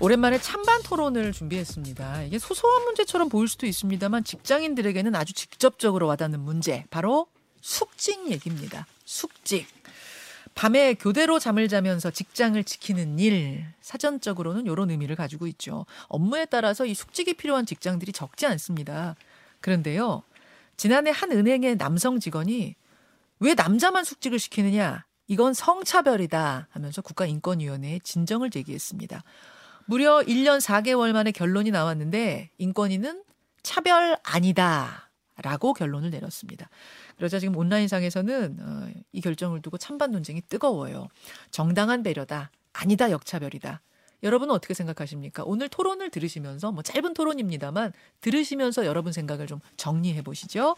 오랜만에 찬반 토론을 준비했습니다. 이게 소소한 문제처럼 보일 수도 있습니다만 직장인들에게는 아주 직접적으로 와닿는 문제. 바로 숙직 얘기입니다. 숙직. 밤에 교대로 잠을 자면서 직장을 지키는 일. 사전적으로는 이런 의미를 가지고 있죠. 업무에 따라서 이 숙직이 필요한 직장들이 적지 않습니다. 그런데요. 지난해 한 은행의 남성 직원이 왜 남자만 숙직을 시키느냐? 이건 성차별이다 하면서 국가인권위원회에 진정을 제기했습니다. 무려 1년 4개월 만에 결론이 나왔는데 인권위는 차별 아니다. 라고 결론을 내렸습니다. 그러자 지금 온라인상에서는 어, 이 결정을 두고 찬반 논쟁이 뜨거워요. 정당한 배려다. 아니다 역차별이다. 여러분은 어떻게 생각하십니까? 오늘 토론을 들으시면서 뭐 짧은 토론입니다만 들으시면서 여러분 생각을 좀 정리해 보시죠.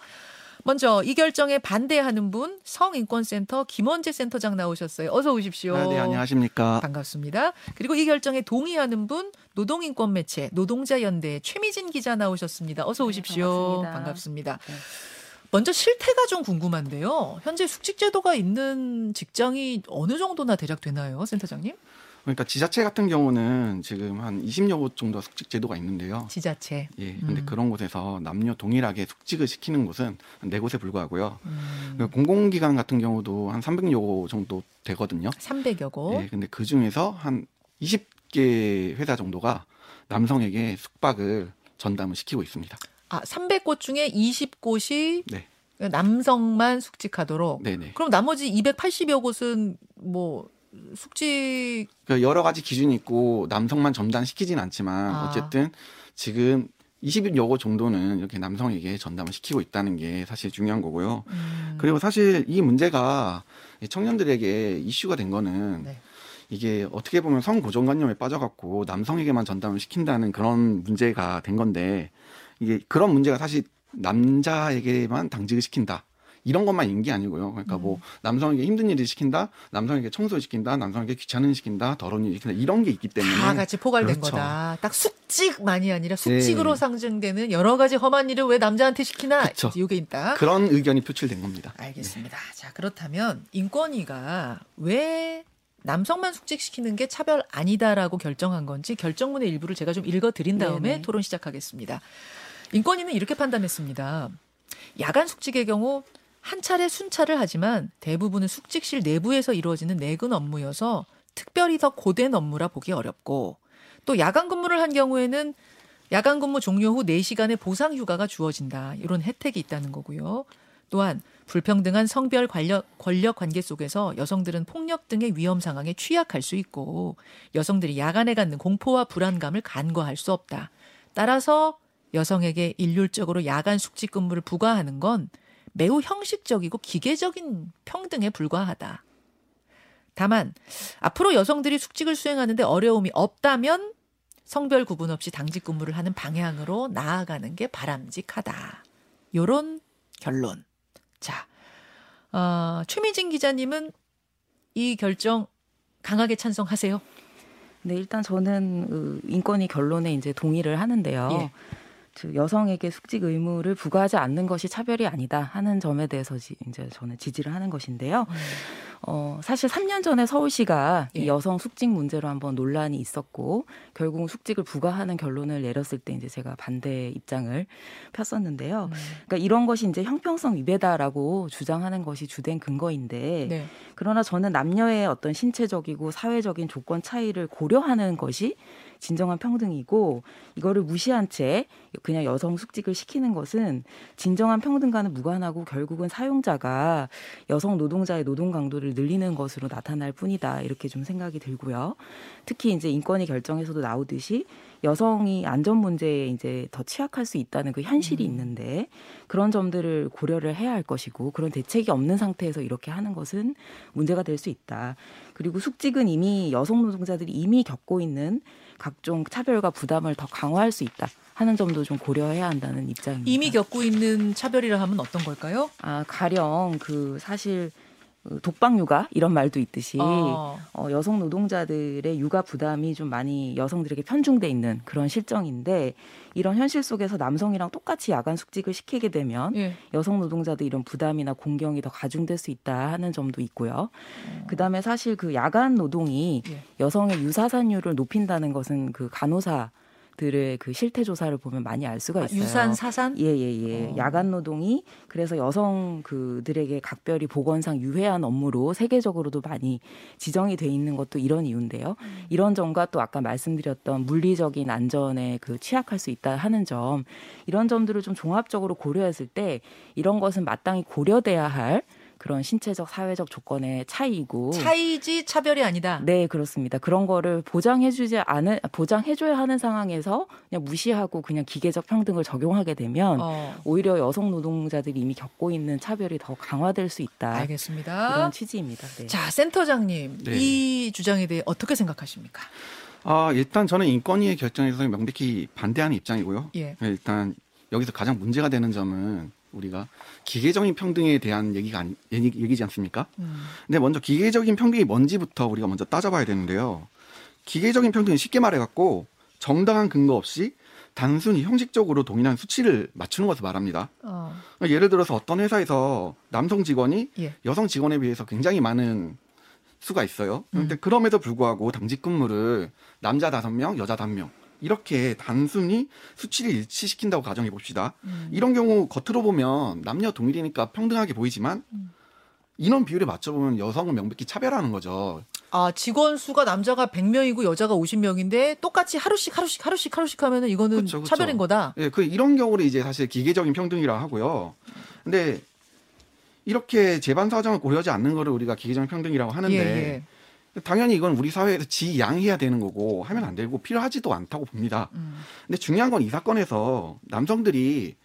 먼저 이 결정에 반대하는 분 성인권센터 김원재 센터장 나오셨어요. 어서 오십시오. 아, 네, 안녕하십니까. 반갑습니다. 그리고 이 결정에 동의하는 분 노동인권 매체 노동자연대 최미진 기자 나오셨습니다. 어서 네, 오십시오. 반갑습니다. 반갑습니다. 네. 먼저 실태가 좀 궁금한데요. 현재 숙직 제도가 있는 직장이 어느 정도나 대략 되나요, 센터장님? 그러니까 지자체 같은 경우는 지금 한 20여 곳 정도 숙직 제도가 있는데요. 지자체. 예, 근데 음. 그런 곳에서 남녀 동일하게 숙직을 시키는 곳은 한네 곳에 불과하고요. 음, 그 공공기관 같은 경우도 한 300여 곳 정도 되거든요. 300여 곳. 예, 근데 그 중에서 한 20개 회사 정도가 남성에게 숙박을 전담을 시키고 있습니다. 아, 300곳 중에 20곳이 네, 남성만 숙직하도록. 네, 네. 그럼 나머지 280여 곳은 뭐 숙직 그 여러 가지 기준이 있고 남성만 전담시키진 않지만 아. 어쨌든 지금 20여 곳 정도는 이렇게 남성에게 전담을 시키고 있다는 게 사실 중요한 거고요. 음, 그리고 사실 이 문제가 청년들에게 이슈가 된 거는 네. 이게 어떻게 보면 성 고정관념에 빠져갖고 남성에게만 전담을 시킨다는 그런 문제가 된 건데 이게 그런 문제가 사실 남자에게만 당직을 시킨다. 이런 것만 있는 게 아니고요. 그러니까 뭐 남성에게 힘든 일을 시킨다, 남성에게 청소를 시킨다, 남성에게 귀찮은 일 시킨다, 더러운 일 시킨다 이런 게 있기 때문에 다 같이 포괄된 그렇죠. 거다. 딱 숙직만이 아니라 숙직으로 네. 상징되는 여러 가지 험한 일을 왜 남자한테 시키나? 그쵸. 이게 있다. 그런 의견이 표출된 겁니다. 알겠습니다. 자, 그렇다면 인권위가 왜 남성만 숙직시키는 게 차별 아니다라고 결정한 건지 결정문의 일부를 제가 좀 읽어 드린 다음에 네네. 토론 시작하겠습니다. 인권위는 이렇게 판단했습니다. 야간 숙직의 경우 한 차례 순찰을 하지만 대부분은 숙직실 내부에서 이루어지는 내근 업무여서 특별히 더 고된 업무라 보기 어렵고 또 야간 근무를 한 경우에는 야간 근무 종료 후 4시간의 보상 휴가가 주어진다. 이런 혜택이 있다는 거고요. 또한 불평등한 성별 권력, 권력 관계 속에서 여성들은 폭력 등의 위험 상황에 취약할 수 있고 여성들이 야간에 갖는 공포와 불안감을 간과할 수 없다. 따라서 여성에게 일률적으로 야간 숙직 근무를 부과하는 건 매우 형식적이고 기계적인 평등에 불과하다. 다만 앞으로 여성들이 숙직을 수행하는데 어려움이 없다면 성별 구분 없이 당직 근무를 하는 방향으로 나아가는 게 바람직하다. 요런 결론. 자, 어, 최미진 기자님은 이 결정 강하게 찬성하세요? 네, 일단 저는 그 인권위 결론에 이제 동의를 하는데요. 예. 그 여성에게 숙직 의무를 부과하지 않는 것이 차별이 아니다 하는 점에 대해서 지- 이제 저는 지지를 하는 것인데요. 어, 사실 3년 전에 서울시가 예. 이 여성 숙직 문제로 한번 논란이 있었고 결국은 숙직을 부과하는 결론을 내렸을 때 이제 제가 반대 입장을 폈었는데요. 그러니까 이런 것이 이제 형평성 위배다라고 주장하는 것이 주된 근거인데 네. 그러나 저는 남녀의 어떤 신체적이고 사회적인 조건 차이를 고려하는 것이 진정한 평등이고 이거를 무시한 채 그냥 여성 숙직을 시키는 것은 진정한 평등과는 무관하고 결국은 사용자가 여성 노동자의 노동 강도를 늘리는 것으로 나타날 뿐이다 이렇게 좀 생각이 들고요. 특히 이제 인권위 결정에서도 나오듯이 여성이 안전 문제에 이제 더 취약할 수 있다는 그 현실이 음. 있는데 그런 점들을 고려를 해야 할 것이고 그런 대책이 없는 상태에서 이렇게 하는 것은 문제가 될 수 있다. 그리고 숙직은 이미 여성 노동자들이 이미 겪고 있는 각종 차별과 부담을 더 강화할 수 있다 하는 점도 좀 고려해야 한다는 입장입니다. 이미 겪고 있는 차별이라 하면 어떤 걸까요? 아 가령 그 사실 그 독방 육아 이런 말도 있듯이 어. 어, 여성 노동자들의 육아 부담이 좀 많이 여성들에게 편중돼 있는 그런 실정인데 이런 현실 속에서 남성이랑 똑같이 야간 숙직을 시키게 되면 예. 여성 노동자들 이런 부담이나 공경이 더 가중될 수 있다 하는 점도 있고요. 그다음에 사실 그 야간 노동이 예. 여성의 유사산율을 높인다는 것은 그 간호사 들의 그 실태 조사를 보면 많이 알 수가 아, 있어요. 유산 사산? 예예예. 어. 야간 노동이 그래서 여성 그들에게 각별히 보건상 유해한 업무로 세계적으로도 많이 지정이 돼 있는 것도 이런 이유인데요. 음. 이런 점과 또 아까 말씀드렸던 물리적인 안전에 그 취약할 수 있다 하는 점 이런 점들을 좀 종합적으로 고려했을 때 이런 것은 마땅히 고려돼야 할 그런 신체적 사회적 조건의 차이이고 차이지 차별이 아니다. 네, 그렇습니다. 그런 거를 보장해주지 않은, 보장해줘야 하는 상황에서 그냥 무시하고 그냥 기계적 평등을 적용하게 되면 어, 오히려 여성 노동자들이 이미 겪고 있는 차별이 더 강화될 수 있다. 알겠습니다. 이런 취지입니다. 네. 자, 센터장님, 네. 이 주장에 대해 어떻게 생각하십니까? 아, 일단 저는 인권위의 결정에서 명백히 반대하는 입장이고요. 예. 일단 여기서 가장 문제가 되는 점은 우리가 기계적인 평등에 대한 얘기가 아니, 얘기, 얘기 지 않습니까? 음. 근데 먼저 기계적인 평등이 뭔지부터 우리가 먼저 따져봐야 되는데요. 기계적인 평등은 쉽게 말해갖고 정당한 근거 없이 단순히 형식적으로 동일한 수치를 맞추는 것을 말합니다. 어, 예를 들어서 어떤 회사에서 남성 직원이 예. 여성 직원에 비해서 굉장히 많은 수가 있어요. 그런데 음. 그럼에도 불구하고 당직 근무를 남자 다섯 명, 여자 다섯 명 이렇게 단순히 수치를 일치시킨다고 가정해 봅시다. 음. 이런 경우 겉으로 보면 남녀 동일이니까 평등하게 보이지만 음. 인원 비율에 맞춰보면 여성은 명백히 차별하는 거죠. 아, 직원 수가 남자가 100명이고 여자가 50명인데 똑같이 하루씩 하루씩 하루씩 하루씩 하면은 이거는 그쵸, 그쵸. 차별인 거다. 예, 그 이런 경우를 이제 사실 기계적인 평등이라 하고요. 근데 이렇게 재반 사정을 고려하지 않는 거를 우리가 기계적인 평등이라고 하는데 예, 예. 당연히 이건 우리 사회에서 지양해야 되는 거고 하면 안 되고 필요하지도 않다고 봅니다. 음. 근데 중요한 건 이 사건에서 남성들이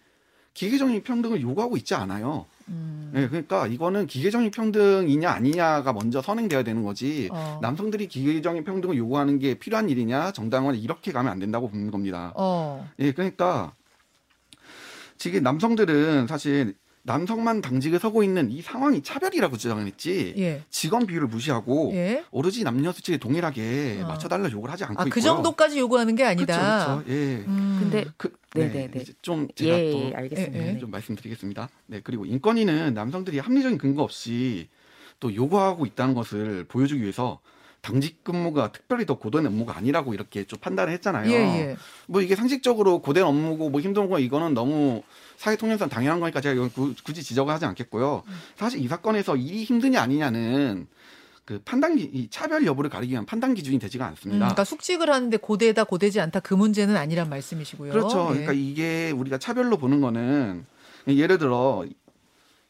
기계적인 평등을 요구하고 있지 않아요. 음. 예, 그러니까 이거는 기계적인 평등이냐 아니냐가 먼저 선행돼야 되는 거지. 어. 남성들이 기계적인 평등을 요구하는 게 필요한 일이냐 정당화 이렇게 가면 안 된다고 보는 겁니다. 어. 예, 그러니까 지금 남성들은 사실 남성만 당직을 서고 있는 이 상황이 차별이라고 주장을 했지 예. 직원 비율을 무시하고 예. 오로지 남녀 수치에 동일하게 어. 맞춰달라 요구를 하지 않고 아, 그 있고요. 정도까지 요구하는 게 아니다. 그렇죠, 그렇죠. 예. 음. 근데 그, 네, 네, 네, 네. 이제 좀 제가 예, 또 예, 알겠습니다. 예, 예. 네. 좀 말씀드리겠습니다. 네, 그리고 인권위는 남성들이 합리적인 근거 없이 또 요구하고 있다는 것을 보여주기 위해서 당직 근무가 특별히 더 고된 업무가 아니라고 이렇게 좀 판단을 했잖아요. 예, 예. 뭐 이게 상식적으로 고된 업무고 뭐 힘든 거 이거는 너무 사회 통념상 당연한 거니까 제가 이건 구- 굳이 지적을 하지 않겠고요. 사실 이 사건에서 일이 힘드냐 아니냐는 그 판단 기, 이 차별 여부를 가리기 위한 판단 기준이 되지가 음, 않습니다. 그러니까 숙직을 하는데 고대다 고대지 않다 그 문제는 아니란 말씀이시고요. 그렇죠. 예. 그러니까 이게 우리가 차별로 보는 거는 예를 들어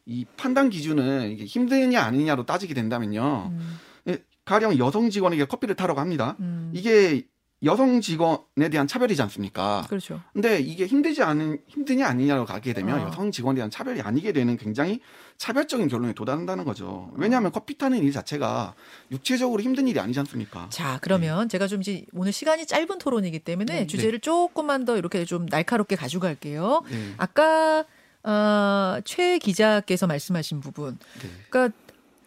이 판단 기준은 이게 힘드냐 아니냐로 따지게 된다면요. 음, 예, 가령 여성 직원에게 커피를 타러 갑니다. 음. 이게 여성 직원에 대한 차별이지 않습니까? 그렇죠. 근데 이게 힘들지 않은 힘드냐 아니냐로 가게 되면 어. 여성 직원에 대한 차별이 아니게 되는 굉장히 차별적인 결론에 도달한다는 거죠. 왜냐하면 커피 타는 일 자체가 육체적으로 힘든 일이 아니지 않습니까? 자, 그러면 제가 좀 이제 오늘 시간이 짧은 토론이기 때문에 네. 주제를 조금만 더 이렇게 좀 날카롭게 가져갈게요. 네. 아까 어, 최 기자께서 말씀하신 부분. 네. 그러니까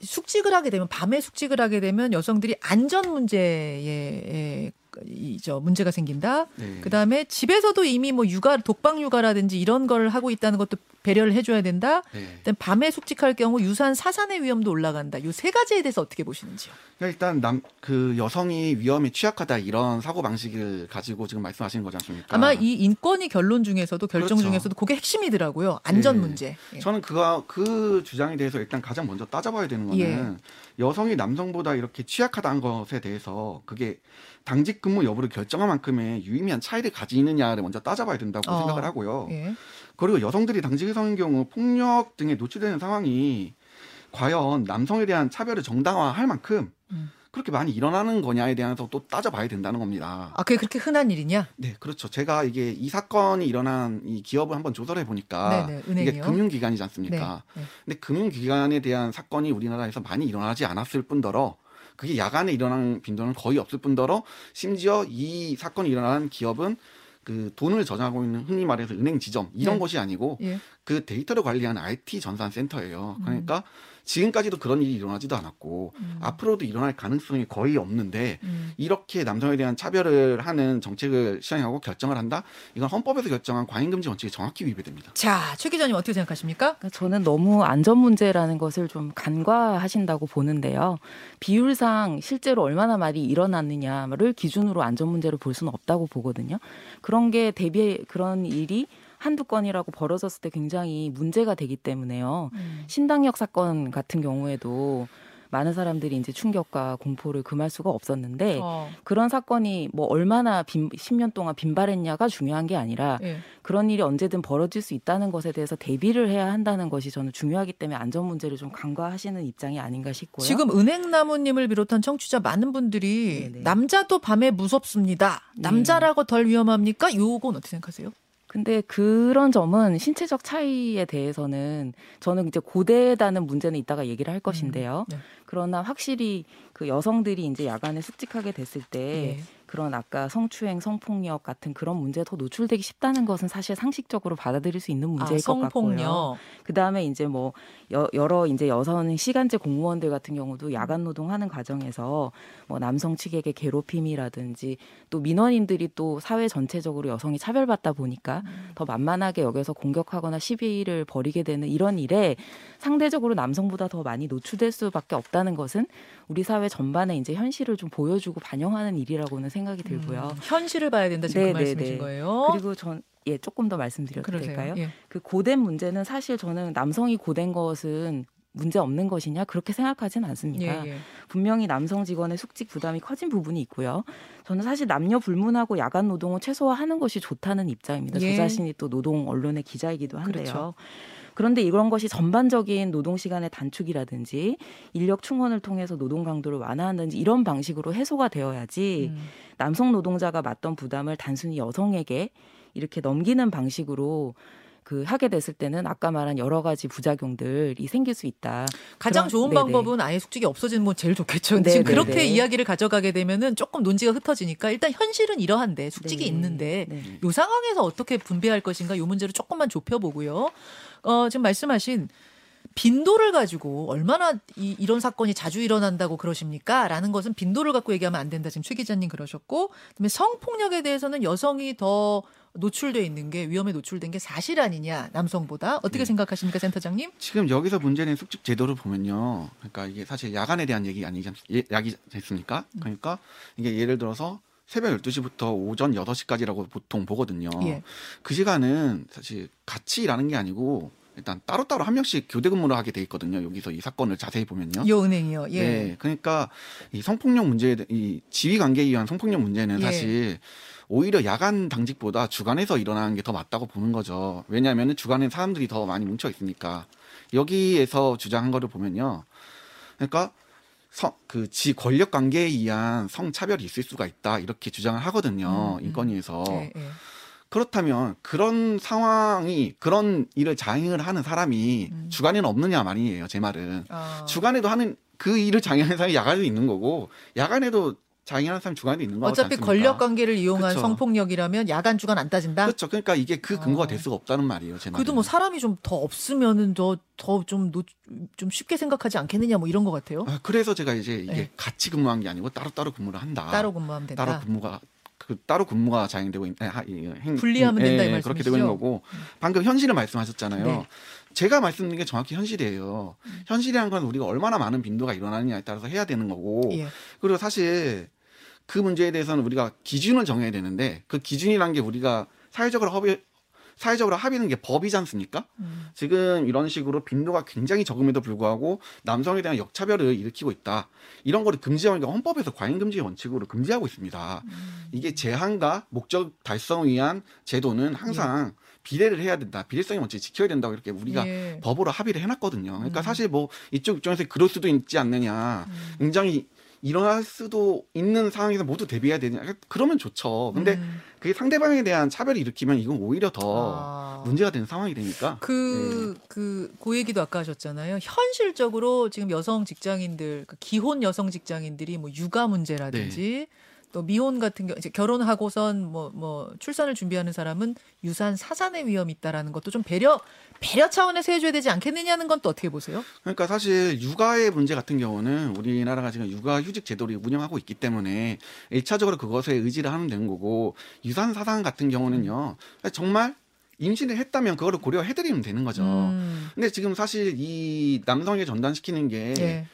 숙직을 하게 되면 밤에 숙직을 하게 되면 여성들이 안전 문제에 이저 문제가 생긴다. 네. 그다음에 집에서도 이미 뭐 육아 독방 육아라든지 이런 걸 하고 있다는 것도 배려를 해줘야 된다. 네. 밤에 숙직할 경우 유산 사산의 위험도 올라간다. 요 세 가지에 대해서 어떻게 보시는지요? 그러니까 일단 남 그 여성이 위험에 취약하다 이런 사고 방식을 가지고 지금 말씀하시는 거지 않습니까? 아마 이 인권위 결론 중에서도 결정 그렇죠. 중에서도 그게 핵심이더라고요. 안전 네. 문제. 예. 저는 그가 그 주장에 대해서 일단 가장 먼저 따져봐야 되는 거는 예. 여성이 남성보다 이렇게 취약하다는 것에 대해서 그게 당직 근무 여부를 결정할 만큼의 유의미한 차이를 가지느냐를 먼저 따져봐야 된다고 어. 생각을 하고요. 예. 그리고 여성들이 당직 의성인 경우 폭력 등에 노출되는 상황이 과연 남성에 대한 차별을 정당화할 만큼 음. 그렇게 많이 일어나는 거냐에 대해서 또 따져봐야 된다는 겁니다. 아, 그게 그렇게 흔한 일이냐? 네, 그렇죠. 제가 이게 이 사건이 일어난 이 기업을 한번 조사를 해보니까 네네, 이게 은행이요. 금융기관이지 네. 않습니까? 네. 근데 금융기관에 대한 사건이 우리나라에서 많이 일어나지 않았을 뿐더러 그게 야간에 일어나는 빈도는 거의 없을 뿐더러 심지어 이 사건이 일어난 기업은 그 돈을 저장하고 있는 흔히 말해서 은행 지점 이런 네. 곳이 아니고 예. 그 데이터를 관리하는 IT 전산 센터예요. 그러니까 지금까지도 그런 일이 일어나지도 않았고 음. 앞으로도 일어날 가능성이 거의 없는데 음. 이렇게 남성에 대한 차별을 하는 정책을 시행하고 결정을 한다? 이건 헌법에서 결정한 과잉금지 원칙에 정확히 위배됩니다. 자, 최 기자님 어떻게 생각하십니까? 그러니까 저는 너무 안전 문제라는 것을 좀 간과하신다고 보는데요. 비율상 실제로 얼마나 말이 일어났느냐를 기준으로 안전 문제를 볼 수는 없다고 보거든요. 그런 게 대비 그런 일이 한두 건이라고 벌어졌을 때 굉장히 문제가 되기 때문에요. 음. 신당역 사건 같은 경우에도 많은 사람들이 이제 충격과 공포를 금할 수가 없었는데 어, 그런 사건이 뭐 얼마나 빈, 10년 동안 빈발했냐가 중요한 게 아니라 예. 그런 일이 언제든 벌어질 수 있다는 것에 대해서 대비를 해야 한다는 것이 저는 중요하기 때문에 안전 문제를 좀 간과하시는 입장이 아닌가 싶고요. 지금 은행나무님을 비롯한 청취자 많은 분들이 네네. 남자도 밤에 무섭습니다. 남자라고 덜 위험합니까? 요건 어떻게 생각하세요? 근데 그런 점은 신체적 차이에 대해서는 저는 이제 고대다는 문제는 이따가 얘기를 할 것인데요. 네. 그러나 확실히 그 여성들이 이제 야간에 숙직하게 됐을 때 예. 그런 아까 성추행, 성폭력 같은 그런 문제에 더 노출되기 쉽다는 것은 사실 상식적으로 받아들일 수 있는 문제일 아, 것 같고요. 성폭력. 그 다음에 이제 뭐 여, 여러 이제 여성 시간제 공무원들 같은 경우도 야간 노동하는 과정에서 뭐 남성 측에게 괴롭힘이라든지 또 민원인들이 또 사회 전체적으로 여성이 차별받다 보니까 더 만만하게 여겨서 공격하거나 시비를 벌이게 되는 이런 일에 상대적으로 남성보다 더 많이 노출될 수밖에 없다는 것은 우리 사회 전반에 이제 현실을 좀 보여주고 반영하는 일이라고는 생각 이 들고요. 음, 현실을 봐야 된다 지금 네, 말씀이신 네. 거예요. 그리고 전 예, 조금 더 말씀드려도 그러세요. 될까요? 예. 그 고된 문제는 사실 저는 남성이 고된 것은 문제 없는 것이냐 그렇게 생각하지는 않습니다. 예, 예. 분명히 남성 직원의 숙직 부담이 커진 부분이 있고요. 저는 사실 남녀 불문하고 야간 노동을 최소화하는 것이 좋다는 입장입니다. 예. 저 자신이 또 노동 언론의 기자이기도 한데요. 그렇죠. 그런데 이런 것이 전반적인 노동 시간의 단축이라든지 인력 충원을 통해서 노동 강도를 완화한다든지 이런 방식으로 해소가 되어야지 음. 남성 노동자가 맡던 부담을 단순히 여성에게 이렇게 넘기는 방식으로 그 하게 됐을 때는 아까 말한 여러 가지 부작용들이 생길 수 있다. 가장 그런- 좋은 네네. 방법은 아예 숙직이 없어지는 건 제일 좋겠죠. 근데 네, 지금 네, 그렇게 네. 이야기를 가져가게 되면은 조금 논지가 흩어지니까 일단 현실은 이러한데 숙직이 네. 있는데 네. 요 상황에서 어떻게 분배할 것인가 요 문제를 조금만 좁혀보고요. 어, 지금 말씀하신 빈도를 가지고 얼마나 이, 이런 사건이 자주 일어난다고 그러십니까? 라는 것은 빈도를 갖고 얘기하면 안 된다. 지금 최 기자님 그러셨고, 그다음에 성폭력에 대해서는 여성이 더 노출돼 있는 게 위험에 노출된 게 사실 아니냐 남성보다 어떻게 네. 생각하십니까 센터장님? 지금 여기서 문제는 숙직 제도를 보면요. 그러니까 이게 사실 야간에 대한 얘기 아니지 않- 예? 음. 그러니까 이게 예를 들어서 새벽 12시부터 오전 6시까지라고 보통 보거든요. 예. 그 시간은 사실 같이 일하는 게 아니고 일단 따로따로 한 명씩 교대 근무를 하게 돼 있거든요. 여기서 이 사건을 자세히 보면요. 요 은행이요. 예. 네, 그러니까 이 성폭력 문제, 이 지위 관계에 의한 성폭력 문제는 예. 사실 오히려 야간 당직보다 주간에서 일어나는 게 더 맞다고 보는 거죠. 왜냐하면 주간에 사람들이 더 많이 뭉쳐 있으니까 여기에서 주장한 거를 보면요, 그러니까 성, 그지 권력 관계에 의한 성차별이 있을 수가 있다 이렇게 주장을 하거든요 음, 음. 인권위에서 예, 예. 그렇다면 그런 상황이 그런 일을 자행을 하는 사람이 음. 주간에는 없느냐 말이에요 제 말은 아. 주간에도 하는 그 일을 장애하는 사람이 야간에도 있는 거고 야간에도 장애하는 사람이 주간에도 있는 거지 어차피? 권력 관계를 이용한 그쵸. 성폭력이라면 야간 주간 안 따진다. 그렇죠. 그러니까 이게 그 근거가 어. 될 수가 없다는 말이에요. 제. 그래도 뭐 사람이 좀 더 없으면은 더더좀좀 쉽게 생각하지 않겠느냐 뭐 이런 것 같아요. 아, 그래서 제가 이제 이게 네. 같이 근무한 게 아니고 따로 따로 근무를 한다. 따로 근무하면 된다. 따로 근무가 그 따로 근무가 자행되고 있, 아, 이, 행, 분리하면 된다 이 예, 그렇게 되고 있는 말씀이시죠? 거고 방금 현실을 말씀하셨잖아요. 네. 제가 말씀드린 게 정확히 현실이에요. 현실이라는 건 우리가 얼마나 많은 빈도가 일어나느냐에 따라서 해야 되는 거고 예. 그리고 사실 그 문제에 대해서는 우리가 기준을 정해야 되는데 그 기준이란 게 우리가 사회적으로 합의 사회적으로 합의는 게 법이지 않습니까? 음. 지금 이런 식으로 빈도가 굉장히 적음에도 불구하고 남성에 대한 역차별을 일으키고 있다. 이런 거를 금지하는 게 헌법에서 과잉금지 원칙으로 금지하고 있습니다. 음. 이게 제한과 목적 달성을 위한 제도는 항상 비례를 해야 된다. 비례성의 원칙을 지켜야 된다고 이렇게 우리가 예. 법으로 합의를 해놨거든요. 그러니까 음. 사실 뭐 이쪽 입장에서 그럴 수도 있지 않느냐. 음. 굉장히 일어날 수도 있는 상황에서 모두 대비해야 되냐. 그러면 좋죠. 근데 음. 그게 상대방에 대한 차별을 일으키면 이건 오히려 더 아. 문제가 되는 상황이 되니까. 그, 그, 그 얘기도 아까 하셨잖아요. 현실적으로 지금 여성 직장인들, 그 기혼 여성 직장인들이 뭐 육아 문제라든지 또 미혼 같은 경우 이제 결혼하고선 뭐뭐 출산을 준비하는 사람은 유산 사산의 위험이 있다라는 것도 좀 배려 배려 차원에서 해줘야 되지 않겠느냐는 건 또 어떻게 보세요? 그러니까 사실 육아의 문제 같은 경우는 우리나라가 지금 육아 휴직 제도를 운영하고 있기 때문에 일차적으로 그것에 의지를 하면 되는 거고 유산 사상 같은 경우는요 정말 임신을 했다면 그거를 고려해드리면 되는 거죠. 음, 근데 지금 사실 이 남성에 전단시키는 게 예.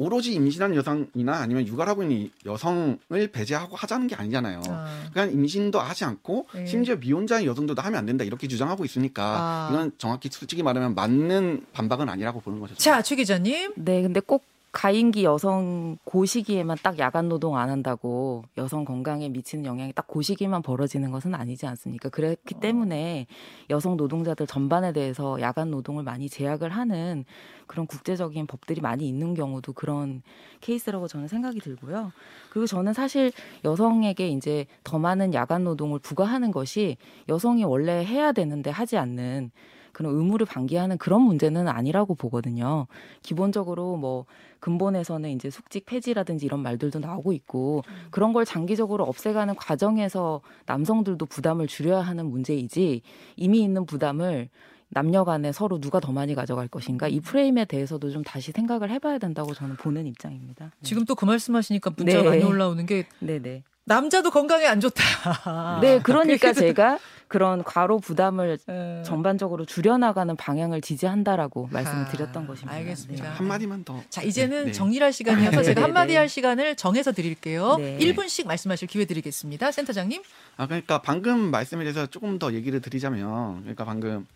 오로지 임신한 여성이나 아니면 육아를 하고 있는 여성을 배제하고 하자는 게 아니잖아요. 아. 그냥 임신도 하지 않고 네. 심지어 미혼자인 여성들도 하면 안 된다 이렇게 주장하고 있으니까 아. 이건 정확히 솔직히 말하면 맞는 반박은 아니라고 보는 거죠. 자, 최 기자님. 네, 근데 꼭 가임기 여성 고 시기에만 딱 야간 노동 안 한다고 여성 건강에 미치는 영향이 딱 고 시기만 벌어지는 것은 아니지 않습니까? 그렇기 어. 때문에 여성 노동자들 전반에 대해서 야간 노동을 많이 제약을 하는 그런 국제적인 법들이 많이 있는 경우도 그런 케이스라고 저는 생각이 들고요. 그리고 저는 사실 여성에게 이제 더 많은 야간 노동을 부과하는 것이 여성이 원래 해야 되는데 하지 않는 그런 의무를 방기하는 그런 문제는 아니라고 보거든요. 기본적으로 뭐 근본에서는 이제 숙직 폐지라든지 이런 말들도 나오고 있고 그런 걸 장기적으로 없애가는 과정에서 남성들도 부담을 줄여야 하는 문제이지 이미 있는 부담을 남녀 간에 서로 누가 더 많이 가져갈 것인가 이 프레임에 대해서도 좀 다시 생각을 해봐야 된다고 저는 보는 입장입니다. 네. 지금 또 그 말씀하시니까 문자가 네. 많이 올라오는 게 네네. 남자도 건강에 안 좋다. 네, 그러니까 제가 그런 과로 부담을 예. 전반적으로 줄여나가는 방향을 지지한다라고 말씀을 아, 드렸던 것입니다. 알겠습니다. 네. 한 마디만 더. 자, 이제는 네. 정리를 할 시간이어서 네, 제가 네, 한마디 네. 할 시간을 정해서 드릴게요. 네. 1분씩 말씀하실 기회 드리겠습니다. 센터장님. 아 그러니까 방금 말씀에 대해서 조금 더 얘기를 드리자면 그러니까 방금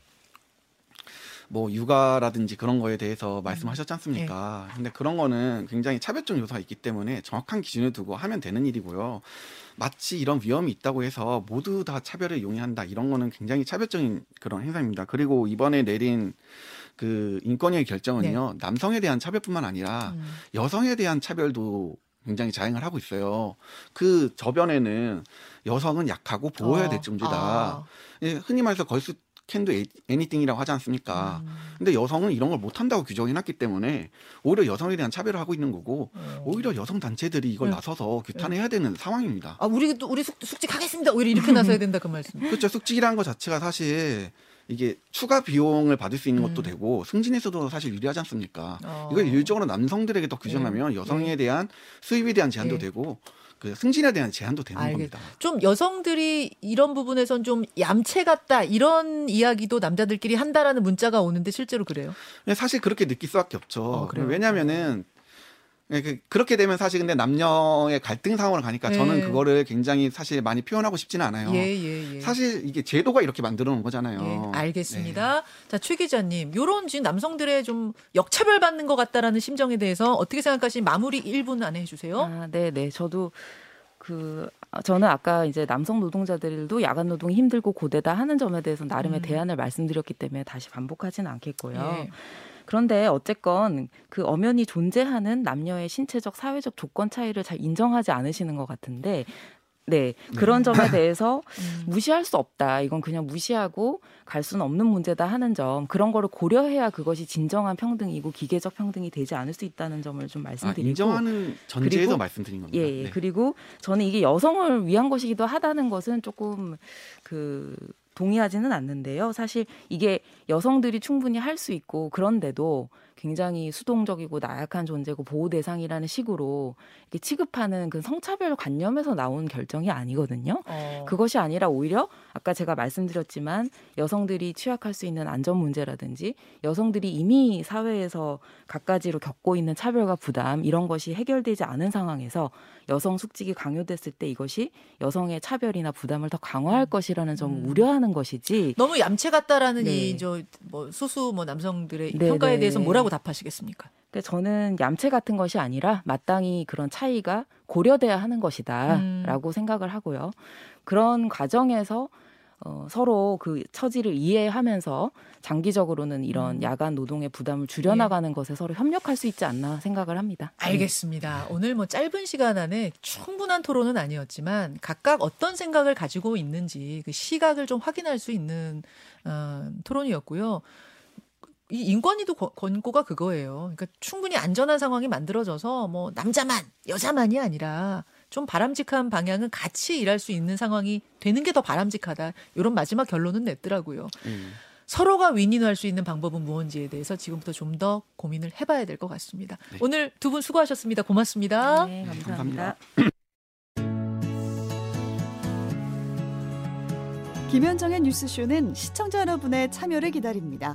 뭐 육아라든지 그런 거에 대해서 말씀하셨지 않습니까? 근데 그런 거는 굉장히 차별적 요소가 있기 때문에 정확한 기준을 두고 하면 되는 일이고요. 마치 이런 위험이 있다고 해서 모두 다 차별을 용인한다 이런 거는 굉장히 차별적인 그런 행사입니다. 그리고 이번에 내린 그 인권위의 결정은요 남성에 대한 차별뿐만 아니라 음. 여성에 대한 차별도 굉장히 자행을 하고 있어요. 그 저변에는 여성은 약하고 보호해야 될 어, 존재다. 아. 예, 흔히 말해서 걸스 캔도 애니띵이라고 하지 않습니까? 음. 근데 여성은 이런 걸 못한다고 규정해놨기 때문에 오히려 여성에 대한 차별을 하고 있는 거고 어. 오히려 여성 단체들이 이걸 네. 나서서 규탄해야 되는 상황입니다. 아, 우리 또 우리 숙, 숙직하겠습니다. 오히려 이렇게 나서야 된다 그 말씀. 그렇죠. 숙직이라는 것 자체가 사실 이게 추가 비용을 받을 수 있는 것도 음. 되고 승진에서도 사실 유리하지 않습니까? 어. 이걸 일적으로 남성들에게 더 규정하면 여성에 대한 수입에 대한 제한도 예. 되고 그 승진에 대한 제한도 되는 알겠- 겁니다. 좀 여성들이 이런 부분에선 좀 얌체 같다 이런 이야기도 남자들끼리 한다라는 문자가 오는데 실제로 그래요? 근데 사실 그렇게 느낄 수밖에 없죠. 어? 왜냐하면은 예, 그- 그렇게 되면 사실 근데 남녀의 갈등 상황으로 가니까 저는 예. 그거를 굉장히 사실 많이 표현하고 싶지는 않아요. 예, 예, 예. 사실 이게 제도가 이렇게 만들어 놓은 거잖아요. 예, 알겠습니다. 네. 자, 최 기자님, 요런 지금 남성들의 좀 역차별 받는 것 같다라는 심정에 대해서 어떻게 생각하시는지 마무리 1분 안에 해주세요. 아, 네, 네. 저도 그 아, 저는 아까 이제 남성 노동자들도 야간 노동이 힘들고 고되다 하는 점에 대해서 나름의 음. 대안을 말씀드렸기 때문에 다시 반복하지는 않겠고요. 예. 그런데 어쨌건 그 엄연히 존재하는 남녀의 신체적 사회적 조건 차이를 잘 인정하지 않으시는 것 같은데 네 그런 점에 대해서 음. 무시할 수 없다 이건 그냥 무시하고 갈 수는 없는 문제다 하는 점 그런 거를 고려해야 그것이 진정한 평등이고 기계적 평등이 되지 않을 수 있다는 점을 좀 아, 말씀드리고 인정하는 전제에서 그리고- 말씀드린 겁니다. 예, 예. 네. 그리고 저는 이게 여성을 위한 것이기도 하다는 것은 조금 그 동의하지는 않는데요. 사실 이게 여성들이 충분히 할 수 있고 그런데도 굉장히 수동적이고 나약한 존재고 보호 대상이라는 식으로 이렇게 취급하는 그 성차별 관념에서 나온 결정이 아니거든요. 어. 그것이 아니라 오히려 아까 제가 말씀드렸지만 여성들이 취약할 수 있는 안전 문제라든지 여성들이 이미 사회에서 갖가지로 겪고 있는 차별과 부담 이런 것이 해결되지 않은 상황에서 여성 숙직이 강요됐을 때 이것이 여성의 차별이나 부담을 더 강화할 것이라는 점을 음. 우려하는 것이지 너무 얌체 같다라는 네. 이저 뭐 소수 뭐 남성들의 이 네, 평가에 네. 대해서 뭐라고 답하시겠습니까? 근데 저는 얌체 같은 것이 아니라 마땅히 그런 차이가 고려돼야 하는 음. 것이다라고 생각을 하고요. 그런 과정에서 어, 서로 그 처지를 이해하면서 장기적으로는 이런 음. 야간 노동의 부담을 줄여나가는 것에 서로 협력할 수 있지 않나 생각을 합니다. 네. 알겠습니다. 오늘 뭐 짧은 시간 안에 충분한 토론은 아니었지만 각각 어떤 생각을 가지고 있는지 그 시각을 좀 확인할 수 있는 어, 토론이었고요. 이 인권위도 권- 권고가 그거예요. 그러니까 충분히 안전한 상황이 만들어져서 뭐 남자만 여자만이 아니라 좀 바람직한 방향은 같이 일할 수 있는 상황이 되는 게 더 바람직하다. 이런 마지막 결론은 냈더라고요. 음. 서로가 윈윈할 수 있는 방법은 무엇인지에 대해서 지금부터 좀 더 고민을 해봐야 될 것 같습니다. 네. 오늘 두 분 수고하셨습니다. 고맙습니다. 네, 네, 감사합니다. 김현정의 뉴스쇼는 시청자 여러분의 참여를 기다립니다.